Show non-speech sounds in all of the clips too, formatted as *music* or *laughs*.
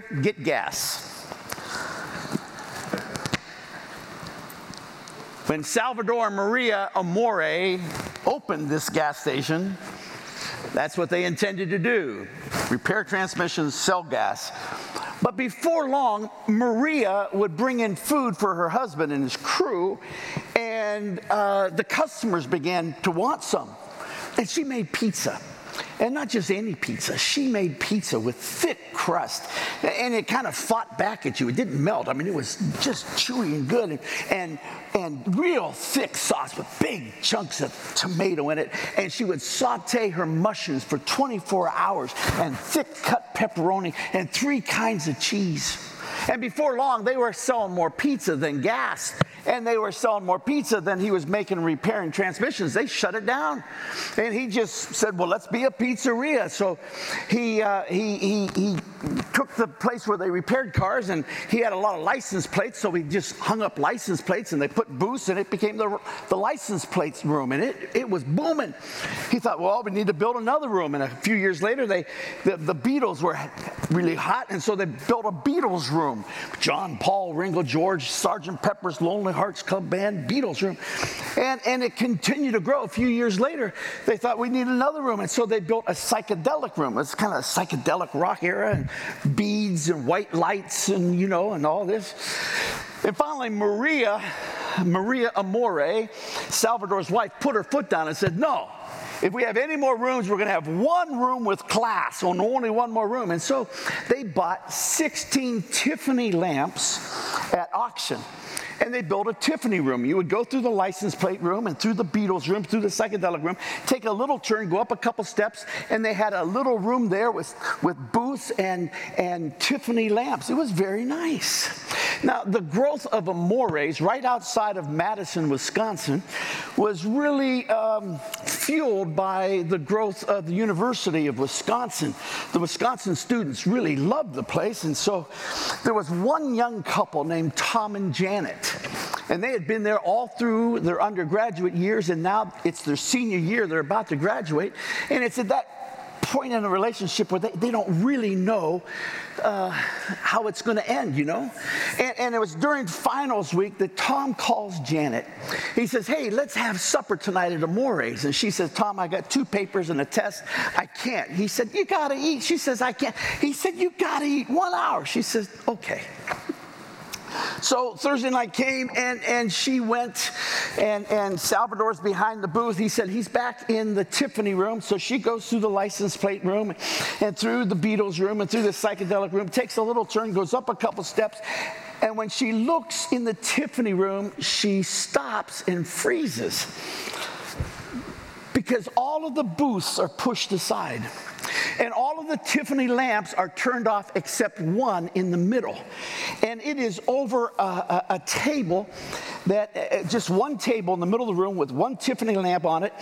get gas. When Salvador Maria Amore opened this gas station, that's what they intended to do repair transmissions, sell gas. But before long, Maria would bring in food for her husband and his crew, and uh, the customers began to want some. And she made pizza. And not just any pizza, she made pizza with thick crust. And it kind of fought back at you. It didn't melt. I mean, it was just chewy and good and, and, and real thick sauce with big chunks of tomato in it. And she would saute her mushrooms for 24 hours and thick cut pepperoni and three kinds of cheese. And before long, they were selling more pizza than gas and they were selling more pizza than he was making repairing transmissions. They shut it down. And he just said, Well, let's be a pizzeria. So he, uh, he, he, he took the place where they repaired cars and he had a lot of license plates. So he just hung up license plates and they put booths and it became the, the license plates room. And it, it was booming. He thought, Well, we need to build another room. And a few years later, they, the, the Beatles were really hot. And so they built a Beatles room. John, Paul, Ringo, George, Sergeant Pepper's Lonely Hearts Club Band, Beatles room. And, and it continued to grow. A few years later, they thought we need another room. And so they built a psychedelic room. It's kind of a psychedelic rock era and beads and white lights and, you know, and all this. And finally, Maria, Maria Amore, Salvador's wife, put her foot down and said, no, if we have any more rooms, we're going to have one room with class, on only one more room. And so they bought 16 Tiffany lamps at auction and they built a Tiffany room. You would go through the license plate room and through the Beatles room, through the psychedelic room, take a little turn, go up a couple steps, and they had a little room there with, with booths and, and Tiffany lamps. It was very nice. Now, the growth of Amores right outside of Madison, Wisconsin, was really um, fueled by the growth of the University of Wisconsin. The Wisconsin students really loved the place, and so there was one young couple named Tom and Janet. And they had been there all through their undergraduate years, and now it's their senior year. They're about to graduate. And it's at that point in a relationship where they, they don't really know uh, how it's going to end, you know? And, and, it was during finals week that Tom calls Janet. He says, Hey, let's have supper tonight at Amore's. And she says, Tom, I got two papers and a test. I can't. He said, You got to eat. She says, I can't. He said, You got to eat one hour. She says, Okay. So Thursday night came and, and she went and, and Salvador's behind the booth. He said he's back in the Tiffany room. So she goes through the license plate room and through the Beatles room and through the psychedelic room, takes a little turn, goes up a couple steps. And when she looks in the Tiffany room, she stops and freezes because all of the booths are pushed aside. And all of the Tiffany lamps are turned off except one in the middle. And it is over a, a, a table that, uh, just one table in the middle of the room with one Tiffany lamp on it.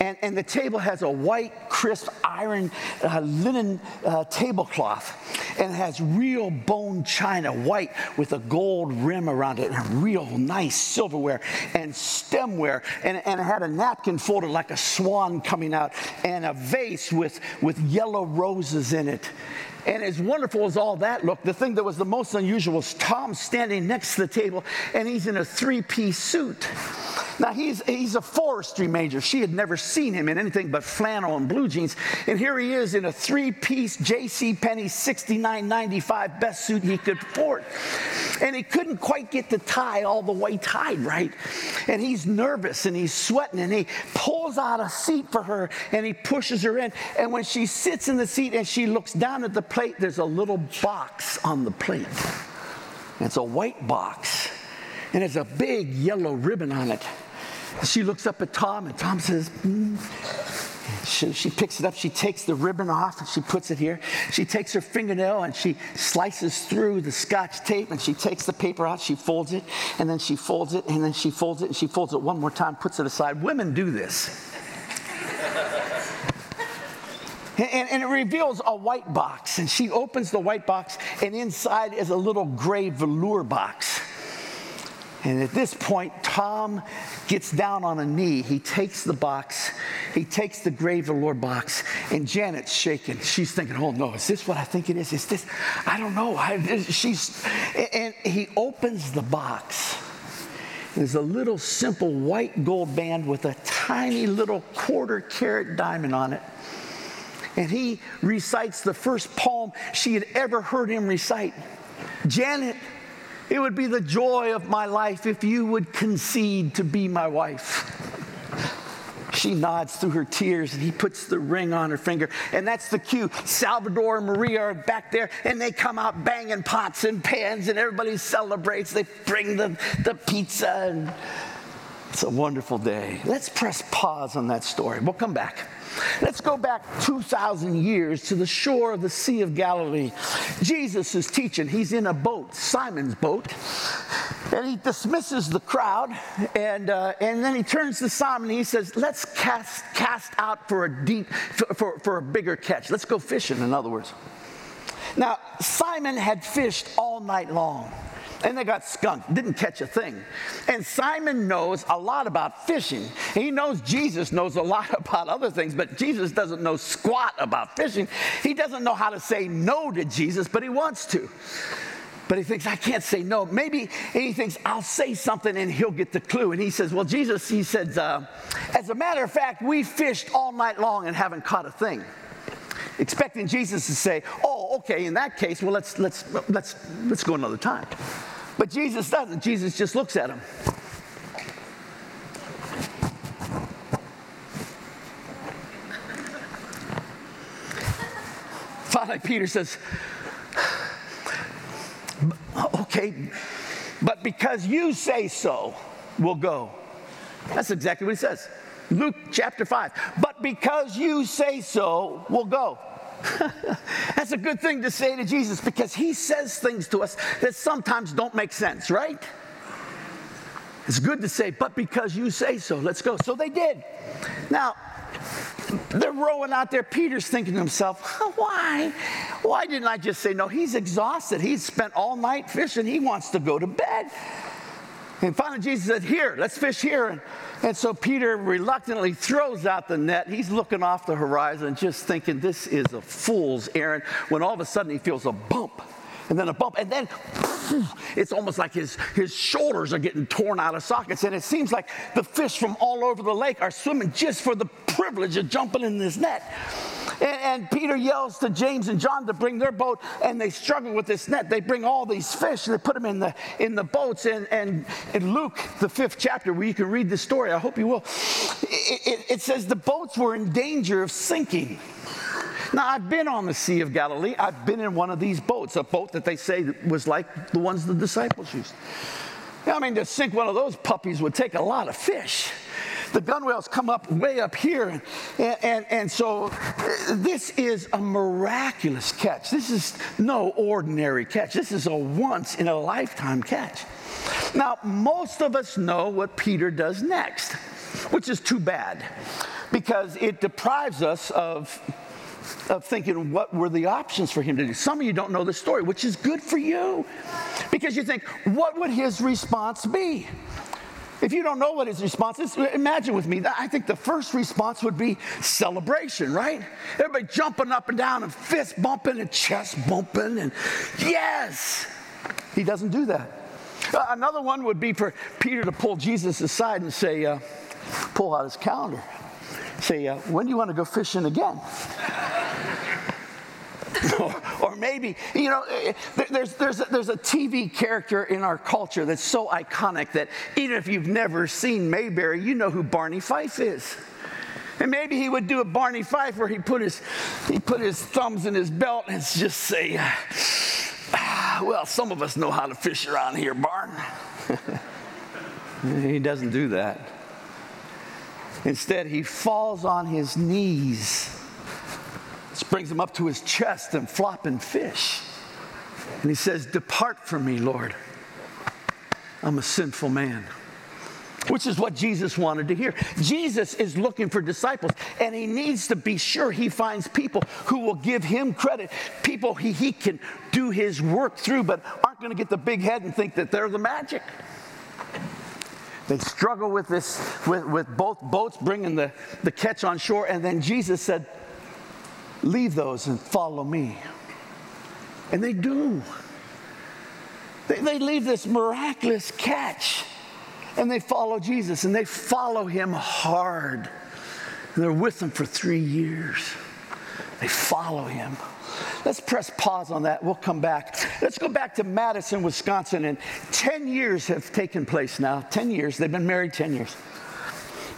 And, and the table has a white, crisp iron uh, linen uh, tablecloth. And it has real bone china, white with a gold rim around it, and real nice silverware and stemware. And, and it had a napkin folded like a swan coming out, and a vase with, with yellow roses in it. And as wonderful as all that looked, the thing that was the most unusual was Tom standing next to the table, and he's in a three piece suit. Now, he's, he's a forestry major. She had never seen him in anything but flannel and blue jeans. And here he is in a three piece J.C. Penney 69.95 best suit he could afford. And he couldn't quite get the tie all the way tied right. And he's nervous and he's sweating and he pulls out a seat for her and he pushes her in. And when she sits in the seat and she looks down at the plate, there's a little box on the plate. It's a white box and there's a big yellow ribbon on it. She looks up at Tom, and Tom says, mm. she, she, picks it up, she takes the ribbon off, and she puts it here. She takes her fingernail and she slices through the scotch tape, and she takes the paper out, she folds it, and then she folds it, and then she folds it, and she folds it one more time, puts it aside. Women do this. And, and, it reveals a white box. And she opens the white box, and inside is a little gray velour box. And at this point, Tom gets down on a knee. He takes the box, he takes the gray velour box, and Janet's shaking. She's thinking, oh no, is this what I think it is? Is this? I don't know. I, she's, and he opens the box. There's a little simple white gold band with a tiny little quarter carat diamond on it. And he recites the first poem she had ever heard him recite. Janet, it would be the joy of my life if you would concede to be my wife. She nods through her tears and he puts the ring on her finger. And that's the cue. Salvador and Maria are back there and they come out banging pots and pans and everybody celebrates. They bring the, the pizza and it's a wonderful day. Let's press pause on that story. We'll come back. Let's go back 2,000 years to the shore of the Sea of Galilee. Jesus is teaching. He's in a boat, Simon's boat, and he dismisses the crowd. And, uh, and then he turns to Simon and he says, Let's cast, cast out for a deep, for, for, for a bigger catch. Let's go fishing, in other words. Now, Simon had fished all night long and they got skunked, didn't catch a thing. And Simon knows a lot about fishing. He knows Jesus knows a lot *laughs* about other things, but Jesus doesn't know squat about fishing. He doesn't know how to say no to Jesus, but he wants to. But he thinks, I can't say no. Maybe he thinks, I'll say something and he'll get the clue. And he says, Well, Jesus, he says, uh, as a matter of fact, we fished all night long and haven't caught a thing expecting Jesus to say, "Oh, okay, in that case, well let's let's let's let's go another time." But Jesus doesn't. Jesus just looks at him. Finally, Peter says, Okay, but because you say so, we'll go. That's exactly what he says. Luke chapter 5. But because you say so, we'll go. *laughs* That's a good thing to say to Jesus because he says things to us that sometimes don't make sense, right? It's good to say, but because you say so, let's go. So they did. Now, they're rowing out there. Peter's thinking to himself, why? Why didn't I just say no? He's exhausted. He's spent all night fishing. He wants to go to bed. And finally, Jesus said, Here, let's fish here. And, and so Peter reluctantly throws out the net. He's looking off the horizon, just thinking, This is a fool's errand. When all of a sudden he feels a bump, and then a bump, and then *laughs* it's almost like his, his shoulders are getting torn out of sockets. And it seems like the fish from all over the lake are swimming just for the privilege of jumping in this net. And, and, Peter yells to James and John to bring their boat, and they struggle with this net. They bring all these fish, and they put them in the, in the boats. And, and in Luke, the fifth chapter, where you can read the story, I hope you will, it, it, it says the boats were in danger of sinking. Now, I've been on the Sea of Galilee. I've been in one of these boats, a boat that they say was like the ones the disciples used. I mean, to sink one of those puppies would take a lot of fish the gunwales come up way up here. And, and, and so uh, this is a miraculous catch. This is no ordinary catch. This is a once in a lifetime catch. Now, most of us know what Peter does next, which is too bad because it deprives us of of thinking what were the options for him to do. Some of you don't know the story, which is good for you because you think, what would his response be? If you don't know what his response is, imagine with me. I think the first response would be celebration, right? Everybody jumping up and down and fist bumping and chest bumping and yes. He doesn't do that. Uh, another one would be for Peter to pull Jesus aside and say, uh, pull out his calendar. Say, uh, when do you want to go fishing again? *laughs* or, maybe, you know, eh, there's, there's, a, there's a TV character in our culture that's so iconic that even if you've never seen Mayberry, you know who Barney Fife is. And maybe he would do a Barney Fife where he put his, he put his thumbs in his belt and just say, ah, well, some of us know how to fish around here, Barn. *laughs* he doesn't do that. Instead, he falls on his knees brings him up to his chest and flopping fish. And he says, Depart from me, Lord. I'm a sinful man. Which is what Jesus wanted to hear. Jesus is looking for disciples, and he needs to be sure he finds people who will give him credit, people he, he can do his work through, but aren't going to get the big head and think that they're the magic. They struggle with this, with, with both boats bringing the, the catch on shore. And then Jesus said, Leave those and follow me. And they do. They, they leave this miraculous catch and they follow Jesus and they follow him hard. And they're with him for three years. They follow him. Let's press pause on that. We'll come back. Let's go back to Madison, Wisconsin. And 10 years have taken place now. 10 years. They've been married 10 years.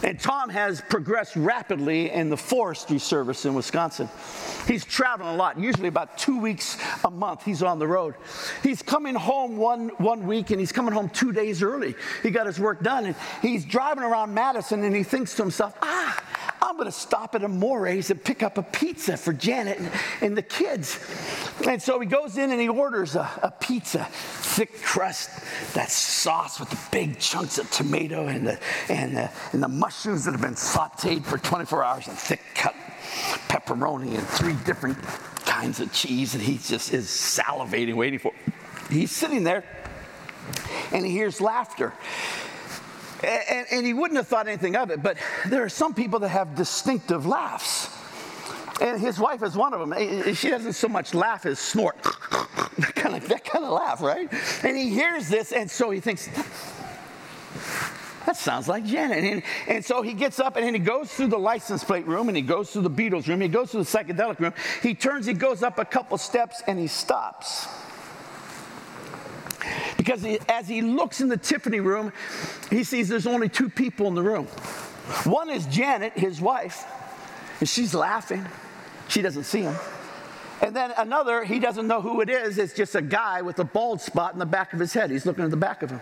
And Tom has progressed rapidly in the forestry service in Wisconsin. He's traveling a lot, usually about two weeks a month, he's on the road. He's coming home one, one week and he's coming home two days early. He got his work done and he's driving around Madison and he thinks to himself, ah, I'm going to stop at Amore's and pick up a pizza for Janet and, and the kids. And so he goes in and he orders a, a, pizza, thick crust, that sauce with the big chunks of tomato and the, and, the, and the mushrooms that have been sauteed for 24 hours and thick cut pepperoni and three different kinds of cheese. And he just is salivating, waiting for. He's sitting there and he hears laughter. And, and, he wouldn't have thought anything of it, but there are some people that have distinctive laughs. And his wife is one of them. She doesn't so much laugh as snort. *laughs* that, kind of, that kind of laugh, right? And he hears this, and so he thinks, that sounds like Janet. And, and, so he gets up and he goes through the license plate room and he goes through the Beatles room. He goes through the psychedelic room. He turns, he goes up a couple steps and he stops. Because he, as he looks in the Tiffany room, he sees there's only two people in the room. One is Janet, his wife, and she's laughing. She doesn't see him. And then another, he doesn't know who it is. It's just a guy with a bald spot in the back of his head. He's looking at the back of him.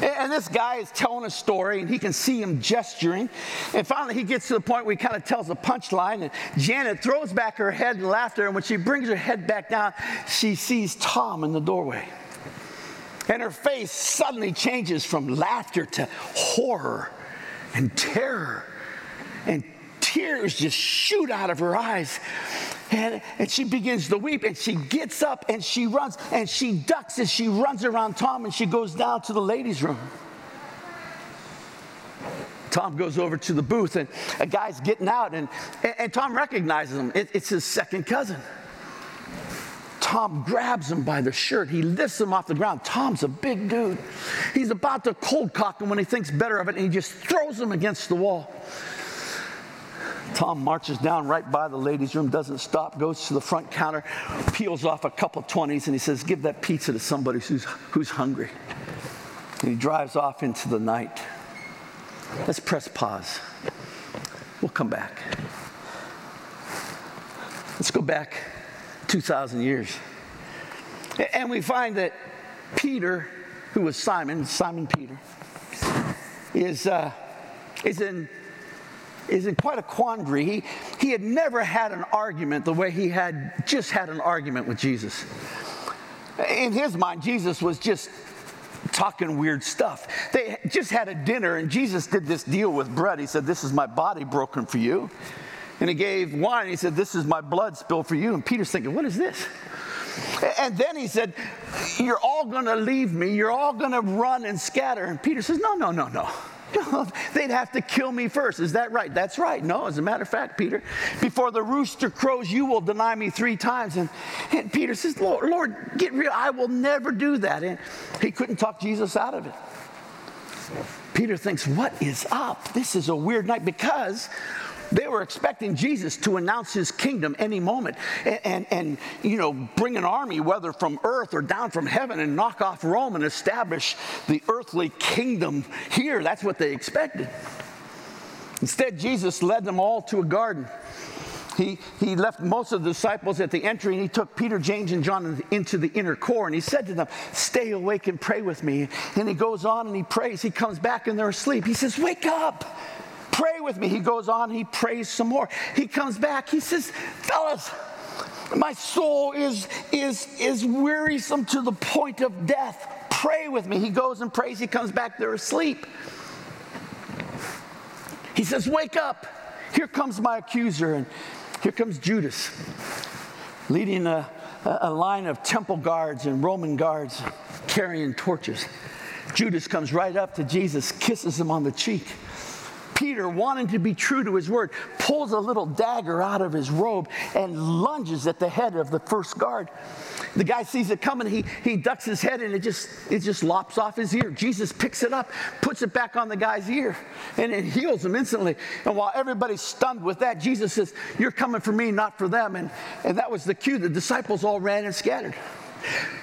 And this guy is telling a story, and he can see him gesturing. And finally, he gets to the point where he kind of tells a punchline, and Janet throws back her head in laughter. And when she brings her head back down, she sees Tom in the doorway. And her face suddenly changes from laughter to horror and terror. And tears just shoot out of her eyes. And, and she begins to weep and she gets up and she runs and she ducks and she runs around Tom and she goes down to the ladies' room. Tom goes over to the booth and a guy's getting out and, and, and Tom recognizes him. It, it's his second cousin. Tom grabs him by the shirt. He lifts him off the ground. Tom's a big dude. He's about to cold cock him when he thinks better of it, and he just throws him against the wall. Tom marches down right by the ladies' room, doesn't stop, goes to the front counter, peels off a couple 20s, and he says, Give that pizza to somebody who's, who's hungry. And he drives off into the night. Let's press pause. We'll come back. Let's go back 2,000 years. And we find that Peter, who was Simon, Simon Peter, is, uh, is, in, is in quite a quandary. He, he had never had an argument the way he had just had an argument with Jesus. In his mind, Jesus was just talking weird stuff. They just had a dinner, and Jesus did this deal with bread. He said, This is my body broken for you. And he gave wine. He said, This is my blood spilled for you. And Peter's thinking, What is this? And then he said, You're all going to leave me. You're all going to run and scatter. And Peter says, No, no, no, no. No, they'd have to kill me first. Is that right? That's right. No, as a matter of fact, Peter, before the rooster crows, you will deny me three times. And, and Peter says, Lord, Lord, get real. I will never do that. And he couldn't talk Jesus out of it. Peter thinks, What is up? This is a weird night because they were expecting Jesus to announce his kingdom any moment and, and, and, you know, bring an army, whether from earth or down from heaven, and knock off Rome and establish the earthly kingdom here. That's what they expected. Instead, Jesus led them all to a garden. He, he left most of the disciples at the entry and he took Peter, James, and John into the inner core and he said to them, Stay awake and pray with me. And he goes on and he prays. He comes back and they're asleep. He says, Wake up. Pray with me. He goes on, he prays some more. He comes back, he says, Fellas, my soul is, is, is wearisome to the point of death. Pray with me. He goes and prays. He comes back, they're asleep. He says, Wake up. Here comes my accuser. And here comes Judas leading a, a line of temple guards and Roman guards carrying torches. Judas comes right up to Jesus, kisses him on the cheek. Peter, wanting to be true to his word, pulls a little dagger out of his robe and lunges at the head of the first guard. The guy sees it coming, he, he ducks his head and it just, it just lops off his ear. Jesus picks it up, puts it back on the guy's ear, and it heals him instantly. And while everybody's stunned with that, Jesus says, You're coming for me, not for them. And, and that was the cue. The disciples all ran and scattered.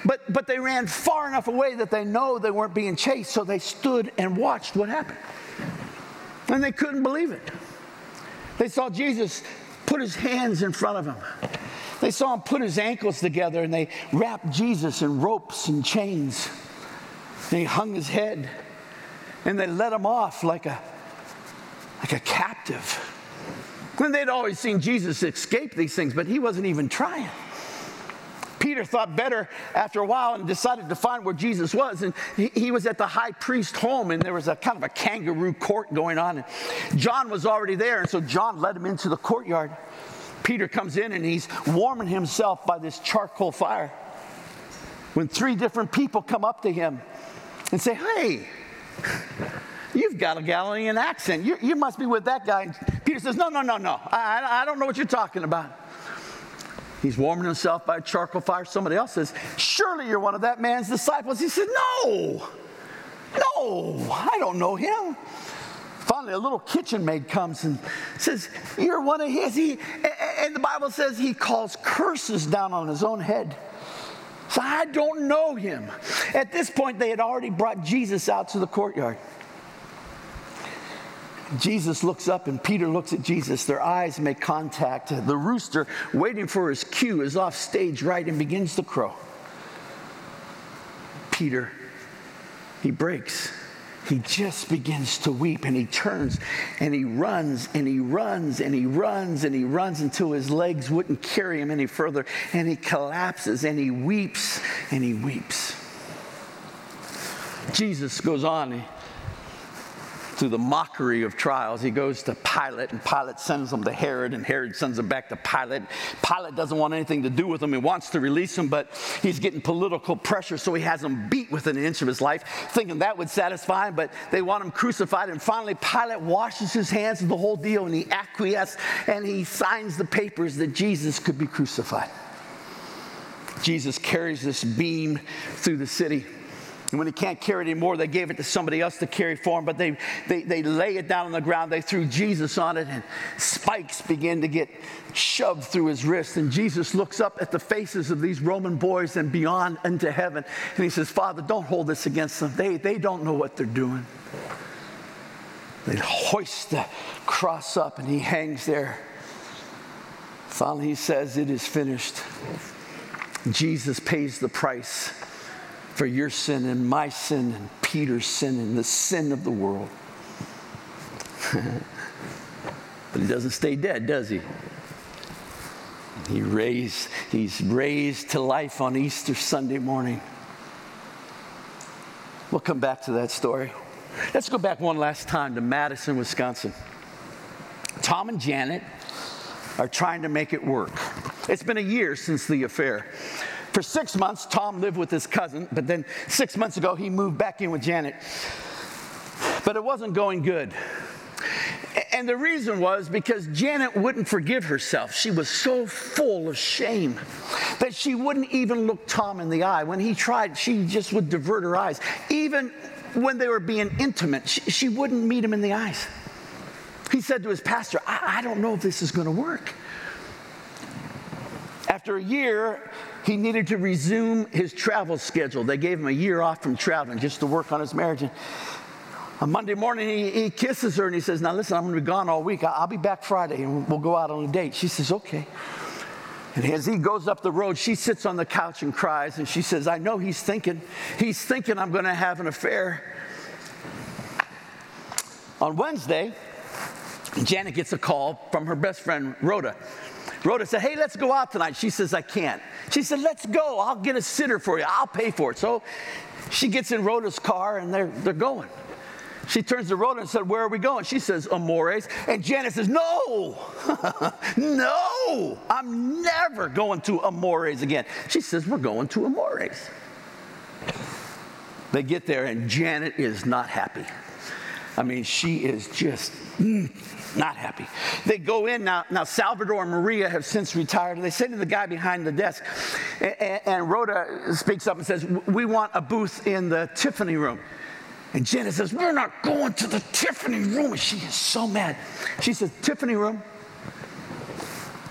But, but they ran far enough away that they know they weren't being chased, so they stood and watched what happened. And they couldn't believe it. They saw Jesus put his hands in front of him. They saw him put his ankles together and they wrapped Jesus in ropes and chains. And he hung his head and they let him off like a, like a captive. And they'd always seen Jesus escape these things, but he wasn't even trying. Peter thought better after a while and decided to find where Jesus was. And he, he was at the high priest home, and there was a kind of a kangaroo court going on. And John was already there, and so John led him into the courtyard. Peter comes in and he's warming himself by this charcoal fire. When three different people come up to him and say, Hey, you've got a Galilean accent. You, you must be with that guy. And Peter says, No, no, no, no. I, I don't know what you're talking about. He's warming himself by a charcoal fire. Somebody else says, Surely you're one of that man's disciples. He said, No, no, I don't know him. Finally, a little kitchen maid comes and says, You're one of his. He, and the Bible says he calls curses down on his own head. So I don't know him. At this point, they had already brought Jesus out to the courtyard. Jesus looks up and Peter looks at Jesus. Their eyes make contact. The rooster, waiting for his cue, is off stage right and begins to crow. Peter, he breaks. He just begins to weep and he turns and he runs and he runs and he runs and he runs until his legs wouldn't carry him any further and he collapses and he weeps and he weeps. Jesus goes on through the mockery of trials. He goes to Pilate, and Pilate sends him to Herod, and Herod sends him back to Pilate. Pilate doesn't want anything to do with him. He wants to release him, but he's getting political pressure, so he has him beat within an inch of his life, thinking that would satisfy him, but they want him crucified. And finally, Pilate washes his hands of the whole deal, and he acquiesces, and he signs the papers that Jesus could be crucified. Jesus carries this beam through the city. And when he can't carry it anymore, they gave it to somebody else to carry for him, but they, they, they lay it down on the ground. They threw Jesus on it, and spikes began to get shoved through his wrist. And Jesus looks up at the faces of these Roman boys and beyond into heaven. And he says, Father, don't hold this against them. They, they don't know what they're doing. They hoist the cross up, and he hangs there. Finally, he says, It is finished. Jesus pays the price for your sin and my sin and Peter's sin and the sin of the world. *laughs* but he doesn't stay dead, does he? He raised, he's raised to life on Easter Sunday morning. We'll come back to that story. Let's go back one last time to Madison, Wisconsin. Tom and Janet are trying to make it work. It's been a year since the affair. For six months, Tom lived with his cousin, but then six months ago, he moved back in with Janet. But it wasn't going good. And the reason was because Janet wouldn't forgive herself. She was so full of shame that she wouldn't even look Tom in the eye. When he tried, she just would divert her eyes. Even when they were being intimate, she, she wouldn't meet him in the eyes. He said to his pastor, I, I don't know if this is going to work. After a year, he needed to resume his travel schedule. They gave him a year off from traveling just to work on his marriage. On Monday morning, he, he kisses her and he says, Now listen, I'm going to be gone all week. I'll be back Friday and we'll go out on a date. She says, Okay. And as he goes up the road, she sits on the couch and cries. And she says, I know he's thinking, he's thinking I'm going to have an affair. On Wednesday, Janet gets a call from her best friend, Rhoda. Rhoda said, Hey, let's go out tonight. She says, I can't. She said, Let's go. I'll get a sitter for you. I'll pay for it. So she gets in Rhoda's car and they're, they're going. She turns to Rhoda and said, Where are we going? She says, Amores. And Janet says, No, *laughs* no, I'm never going to Amores again. She says, We're going to Amores. They get there, and Janet is not happy. I mean, she is just mm, not happy. They go in now. Now Salvador and Maria have since retired. They say to the guy behind the desk, and, and Rhoda speaks up and says, "We want a booth in the Tiffany room." And Janet says, We're not going to the Tiffany room. And she is so mad. She says, Tiffany room?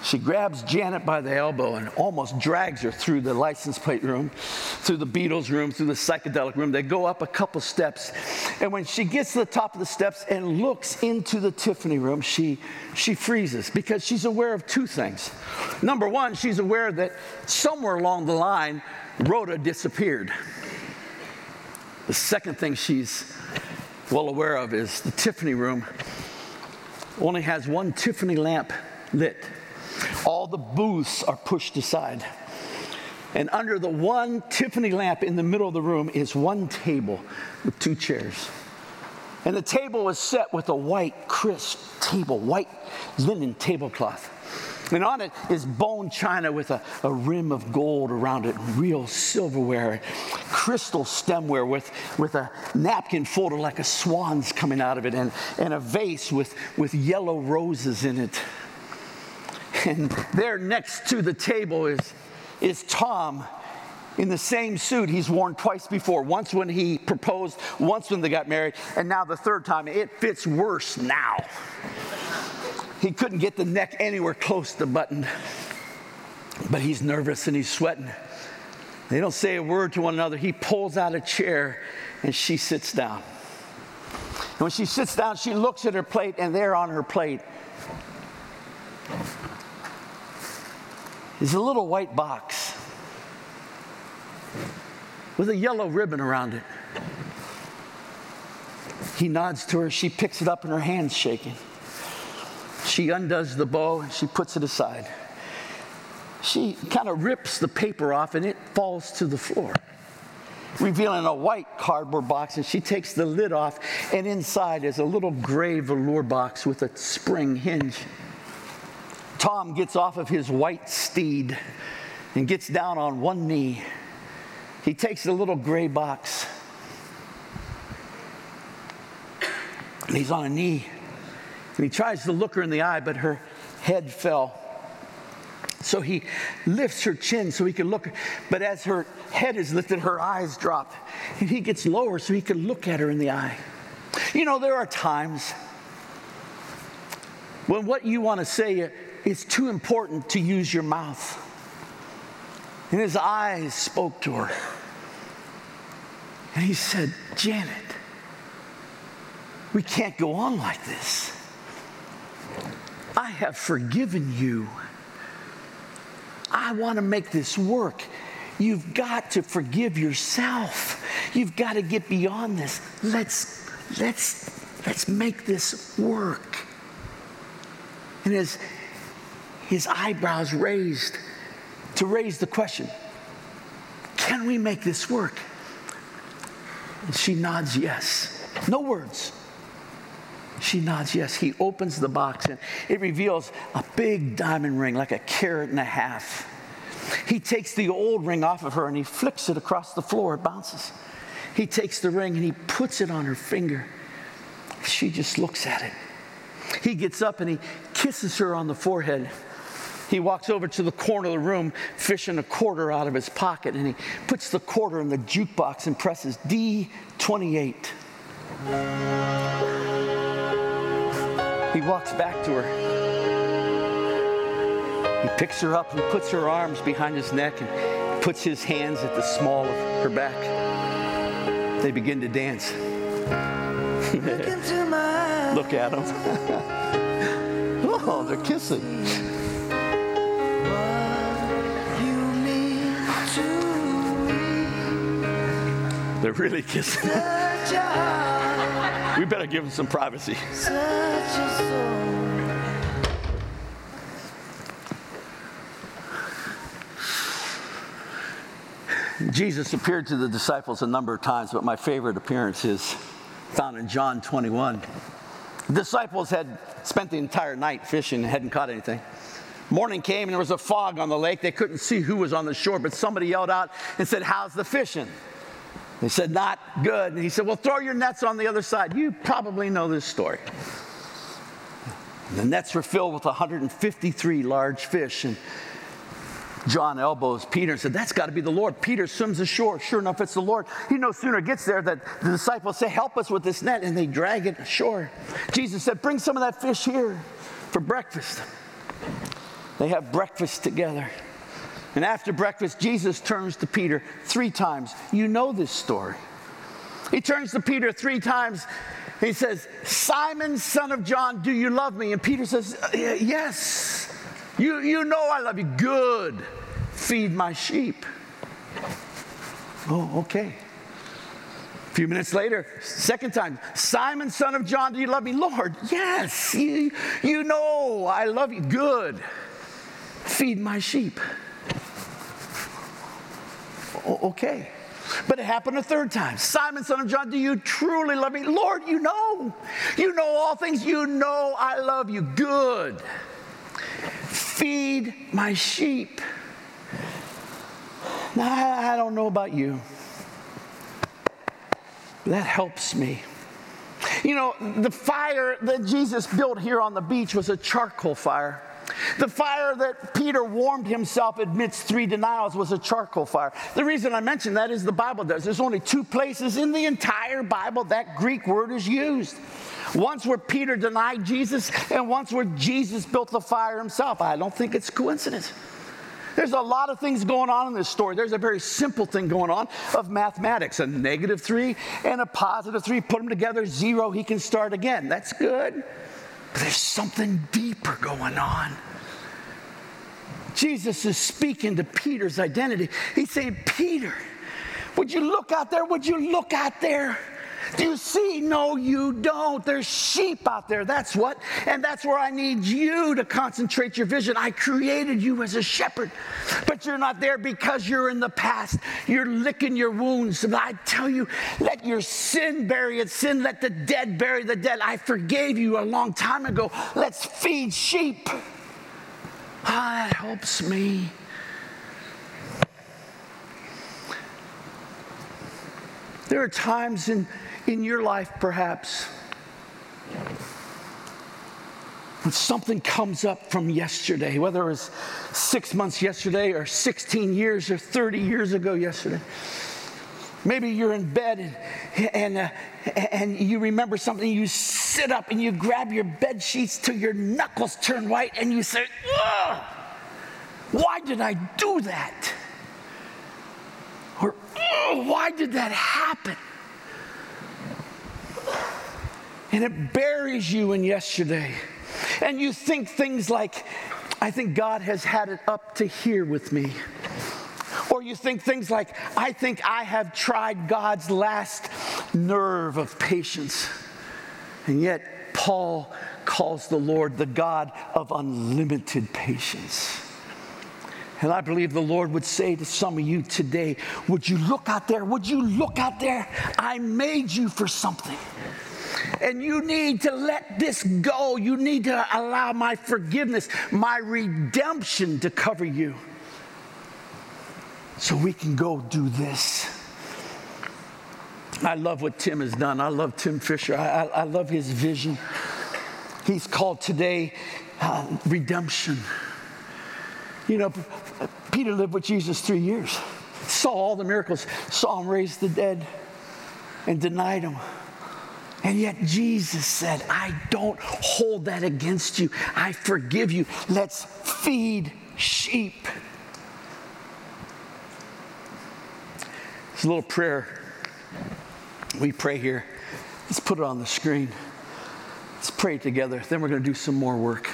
She grabs Janet by the elbow and almost drags her through the license plate room, through the Beatles room, through the psychedelic room. They go up a couple steps. And when she gets to the top of the steps and looks into the Tiffany room, she, she freezes because she's aware of two things. Number one, she's aware that somewhere along the line, Rhoda disappeared. The second thing she's well aware of is the Tiffany room only has one Tiffany lamp lit. All the booths are pushed aside. And under the one Tiffany lamp in the middle of the room is one table with two chairs. And the table was set with a white, crisp table, white linen tablecloth. And on it is bone china with a, a rim of gold around it, real silverware, crystal stemware with, with a napkin folded like a swan's coming out of it, and, and a vase with, with yellow roses in it. And there next to the table is, is Tom in the same suit he's worn twice before once when he proposed, once when they got married, and now the third time. It fits worse now. He couldn't get the neck anywhere close to button, but he's nervous and he's sweating. They don't say a word to one another. He pulls out a chair and she sits down. And when she sits down, she looks at her plate, and there on her plate is a little white box with a yellow ribbon around it. He nods to her. She picks it up, and her hand's shaking. She undoes the bow and she puts it aside. She kind of rips the paper off and it falls to the floor, revealing a white cardboard box. And she takes the lid off, and inside is a little gray velour box with a spring hinge. Tom gets off of his white steed and gets down on one knee. He takes the little gray box and he's on a knee and he tries to look her in the eye, but her head fell. So he lifts her chin so he can look, but as her head is lifted, her eyes drop. And he gets lower so he can look at her in the eye. You know, there are times when what you want to say is too important to use your mouth. And his eyes spoke to her. And he said, Janet, we can't go on like this. I have forgiven you. I want to make this work. You've got to forgive yourself. You've got to get beyond this. Let's let's let's make this work. And his his eyebrows raised to raise the question, can we make this work? And she nods yes. No words. She nods yes. He opens the box and it reveals a big diamond ring, like a carat and a half. He takes the old ring off of her and he flicks it across the floor. It bounces. He takes the ring and he puts it on her finger. She just looks at it. He gets up and he kisses her on the forehead. He walks over to the corner of the room, fishing a quarter out of his pocket, and he puts the quarter in the jukebox and presses D28. He walks back to her. He picks her up and puts her arms behind his neck and puts his hands at the small of her back. They begin to dance. Look at them. *laughs* oh, they're kissing. They're really kissing. we better give them some privacy. Jesus appeared to the disciples a number of times, but my favorite appearance is found in John 21. The disciples had spent the entire night fishing and hadn't caught anything. Morning came and there was a fog on the lake. They couldn't see who was on the shore, but somebody yelled out and said, How's the fishing? They said, Not good. And he said, Well, throw your nets on the other side. You probably know this story. The nets were filled with 153 large fish. And John elbows Peter and said, That's got to be the Lord. Peter swims ashore. Sure enough, it's the Lord. He no sooner gets there that the disciples say, Help us with this net. And they drag it ashore. Jesus said, Bring some of that fish here for breakfast. They have breakfast together. And after breakfast, Jesus turns to Peter three times. You know this story. He turns to Peter three times. He says, Simon, son of John, do you love me? And Peter says, Yes. You, you know I love you. Good. Feed my sheep. Oh, okay. A few minutes later, second time, Simon, son of John, do you love me? Lord, yes. You, you know I love you. Good. Feed my sheep. Okay. But it happened a third time. Simon, son of John, do you truly love me? Lord, you know. You know all things. You know I love you. Good. Feed my sheep. Now, I don't know about you, that helps me. You know, the fire that Jesus built here on the beach was a charcoal fire. The fire that Peter warmed himself amidst three denials was a charcoal fire. The reason I mention that is the Bible does. There's only two places in the entire Bible that Greek word is used. Once where Peter denied Jesus, and once where Jesus built the fire himself. I don't think it's coincidence. There's a lot of things going on in this story. There's a very simple thing going on of mathematics a negative three and a positive three. Put them together, zero, he can start again. That's good. But there's something deeper going on. Jesus is speaking to Peter's identity. He's saying, Peter, would you look out there? Would you look out there? Do you see? No, you don't. There's sheep out there. That's what. And that's where I need you to concentrate your vision. I created you as a shepherd, but you're not there because you're in the past. You're licking your wounds. I tell you, let your sin bury its sin. Let the dead bury the dead. I forgave you a long time ago. Let's feed sheep. Ah, that helps me. There are times in in your life, perhaps, when something comes up from yesterday, whether it was six months yesterday or 16 years or 30 years ago yesterday. Maybe you're in bed and, and, uh, and you remember something, you sit up and you grab your bed sheets till your knuckles turn white and you say, Why did I do that? Or why did that happen? and it buries you in yesterday. And you think things like, I think God has had it up to here with me. Or you think things like, I think I have tried God's last nerve of patience. And yet, Paul calls the Lord the God of unlimited patience. And I believe the Lord would say to some of you today, Would you look out there? Would you look out there? I made you for something. And you need to let this go. You need to allow my forgiveness, my redemption to cover you. So we can go do this. I love what Tim has done. I love Tim Fisher. I, I, I love his vision. He's called today uh, redemption. You know, Peter lived with Jesus three years, saw all the miracles, saw him raise the dead, and denied him. And yet Jesus said, I don't hold that against you. I forgive you. Let's feed sheep. It's a little prayer we pray here. Let's put it on the screen. Let's pray together. Then we're going to do some more work.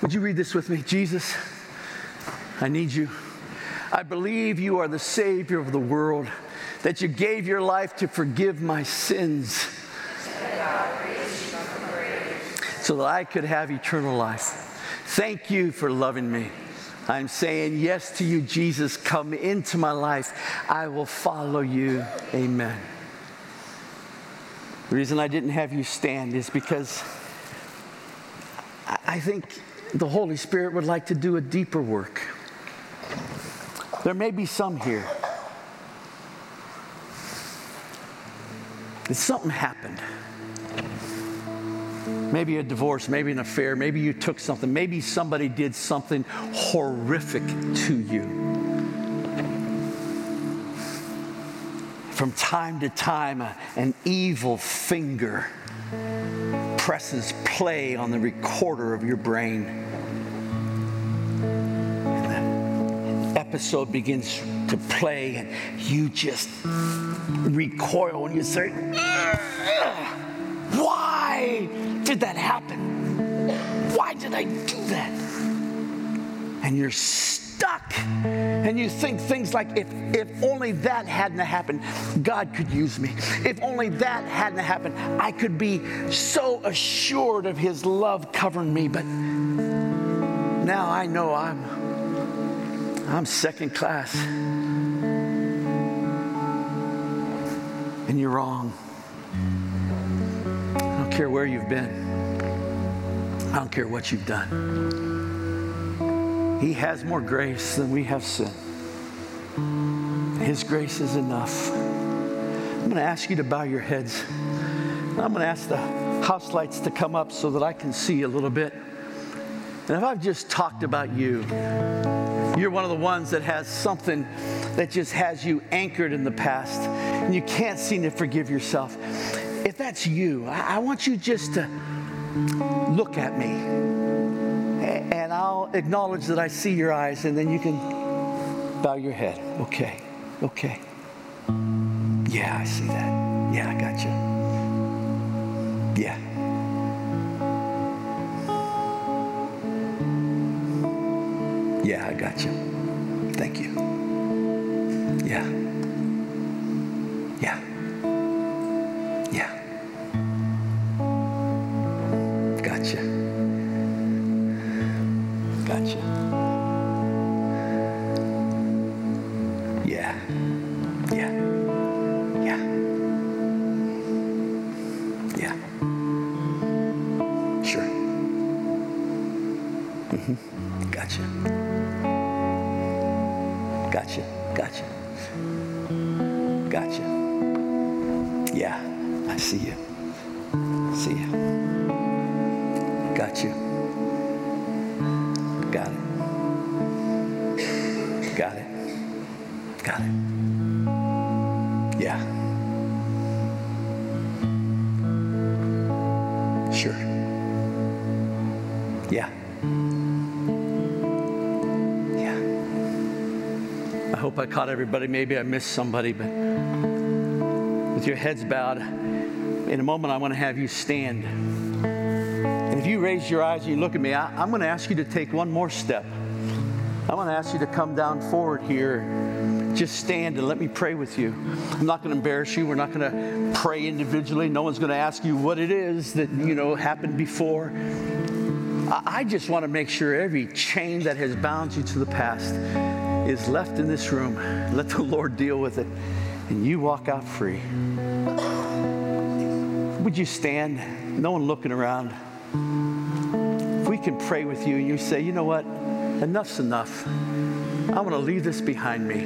Would you read this with me? Jesus, I need you. I believe you are the Savior of the world, that you gave your life to forgive my sins so that I could have eternal life. Thank you for loving me. I'm saying yes to you, Jesus. Come into my life. I will follow you. Amen. The reason I didn't have you stand is because I think the Holy Spirit would like to do a deeper work. There may be some here that something happened. Maybe a divorce, maybe an affair, maybe you took something, maybe somebody did something horrific to you. From time to time, an evil finger presses play on the recorder of your brain. And the episode begins to play, and you just recoil and you say, Why did that happen? Why did I do that? And you're stuck. And you think things like, if, if only that hadn't happened, God could use me. If only that hadn't happened, I could be so assured of His love covering me. But now I know I'm, I'm second class. And you're wrong. Care where you've been. I don't care what you've done. He has more grace than we have sin. His grace is enough. I'm going to ask you to bow your heads. I'm going to ask the house lights to come up so that I can see a little bit. And if I've just talked about you, you're one of the ones that has something that just has you anchored in the past and you can't seem to forgive yourself. If that's you, I, I want you just to look at me and I'll acknowledge that I see your eyes and then you can bow your head. Okay, okay. Yeah, I see that. Yeah, I got you. Yeah. Yeah, I got you. Thank you. Yeah. Yeah. See you. See you. Got you. Got it. Got it. Got it. Yeah. Sure. Yeah. Yeah. I hope I caught everybody. Maybe I missed somebody, but with your heads bowed, in a moment I want to have you stand. And if you raise your eyes and you look at me, I, am going to ask you to take one more step. I want to ask you to come down forward here. Just stand and let me pray with you. I'm not going to embarrass you. We're not going to pray individually. No one's going to ask you what it is that, you know, happened before. I just want to make sure every chain that has bound you to the past is left in this room. Let the Lord deal with it and you walk out free. Would you stand? No one looking around. If we can pray with you and you say, you know what? Enough's enough. I want to leave this behind me.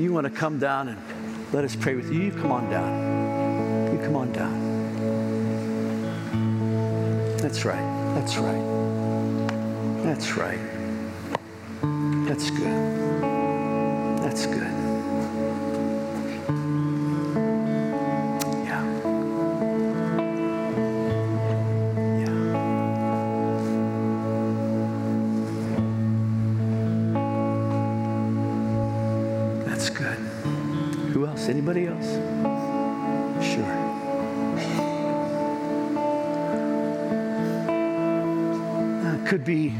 You want to come down and let us pray with you. You come on down. You come on down. That's right. That's right. That's right. That's good. That's good. Could be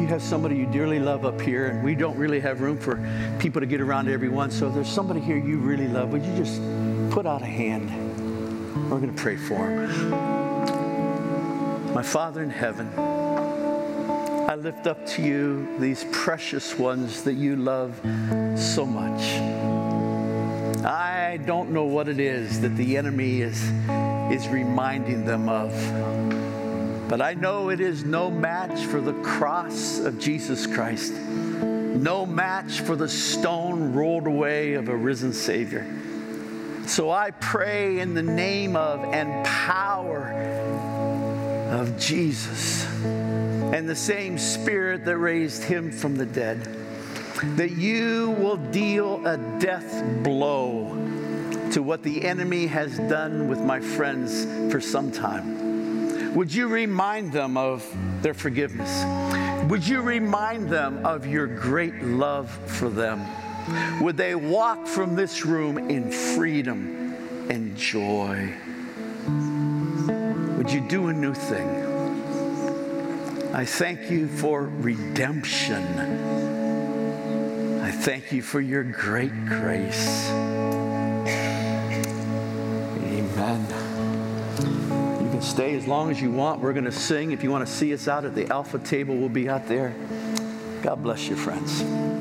you have somebody you dearly love up here, and we don't really have room for people to get around to everyone. So if there's somebody here you really love, would you just put out a hand? We're going to pray for them. My Father in heaven, I lift up to you these precious ones that you love so much. I don't know what it is that the enemy is, is reminding them of. But I know it is no match for the cross of Jesus Christ, no match for the stone rolled away of a risen Savior. So I pray in the name of and power of Jesus and the same spirit that raised him from the dead, that you will deal a death blow to what the enemy has done with my friends for some time. Would you remind them of their forgiveness? Would you remind them of your great love for them? Would they walk from this room in freedom and joy? Would you do a new thing? I thank you for redemption. I thank you for your great grace. Amen. Stay as long as you want. We're going to sing. If you want to see us out at the Alpha table, we'll be out there. God bless you, friends.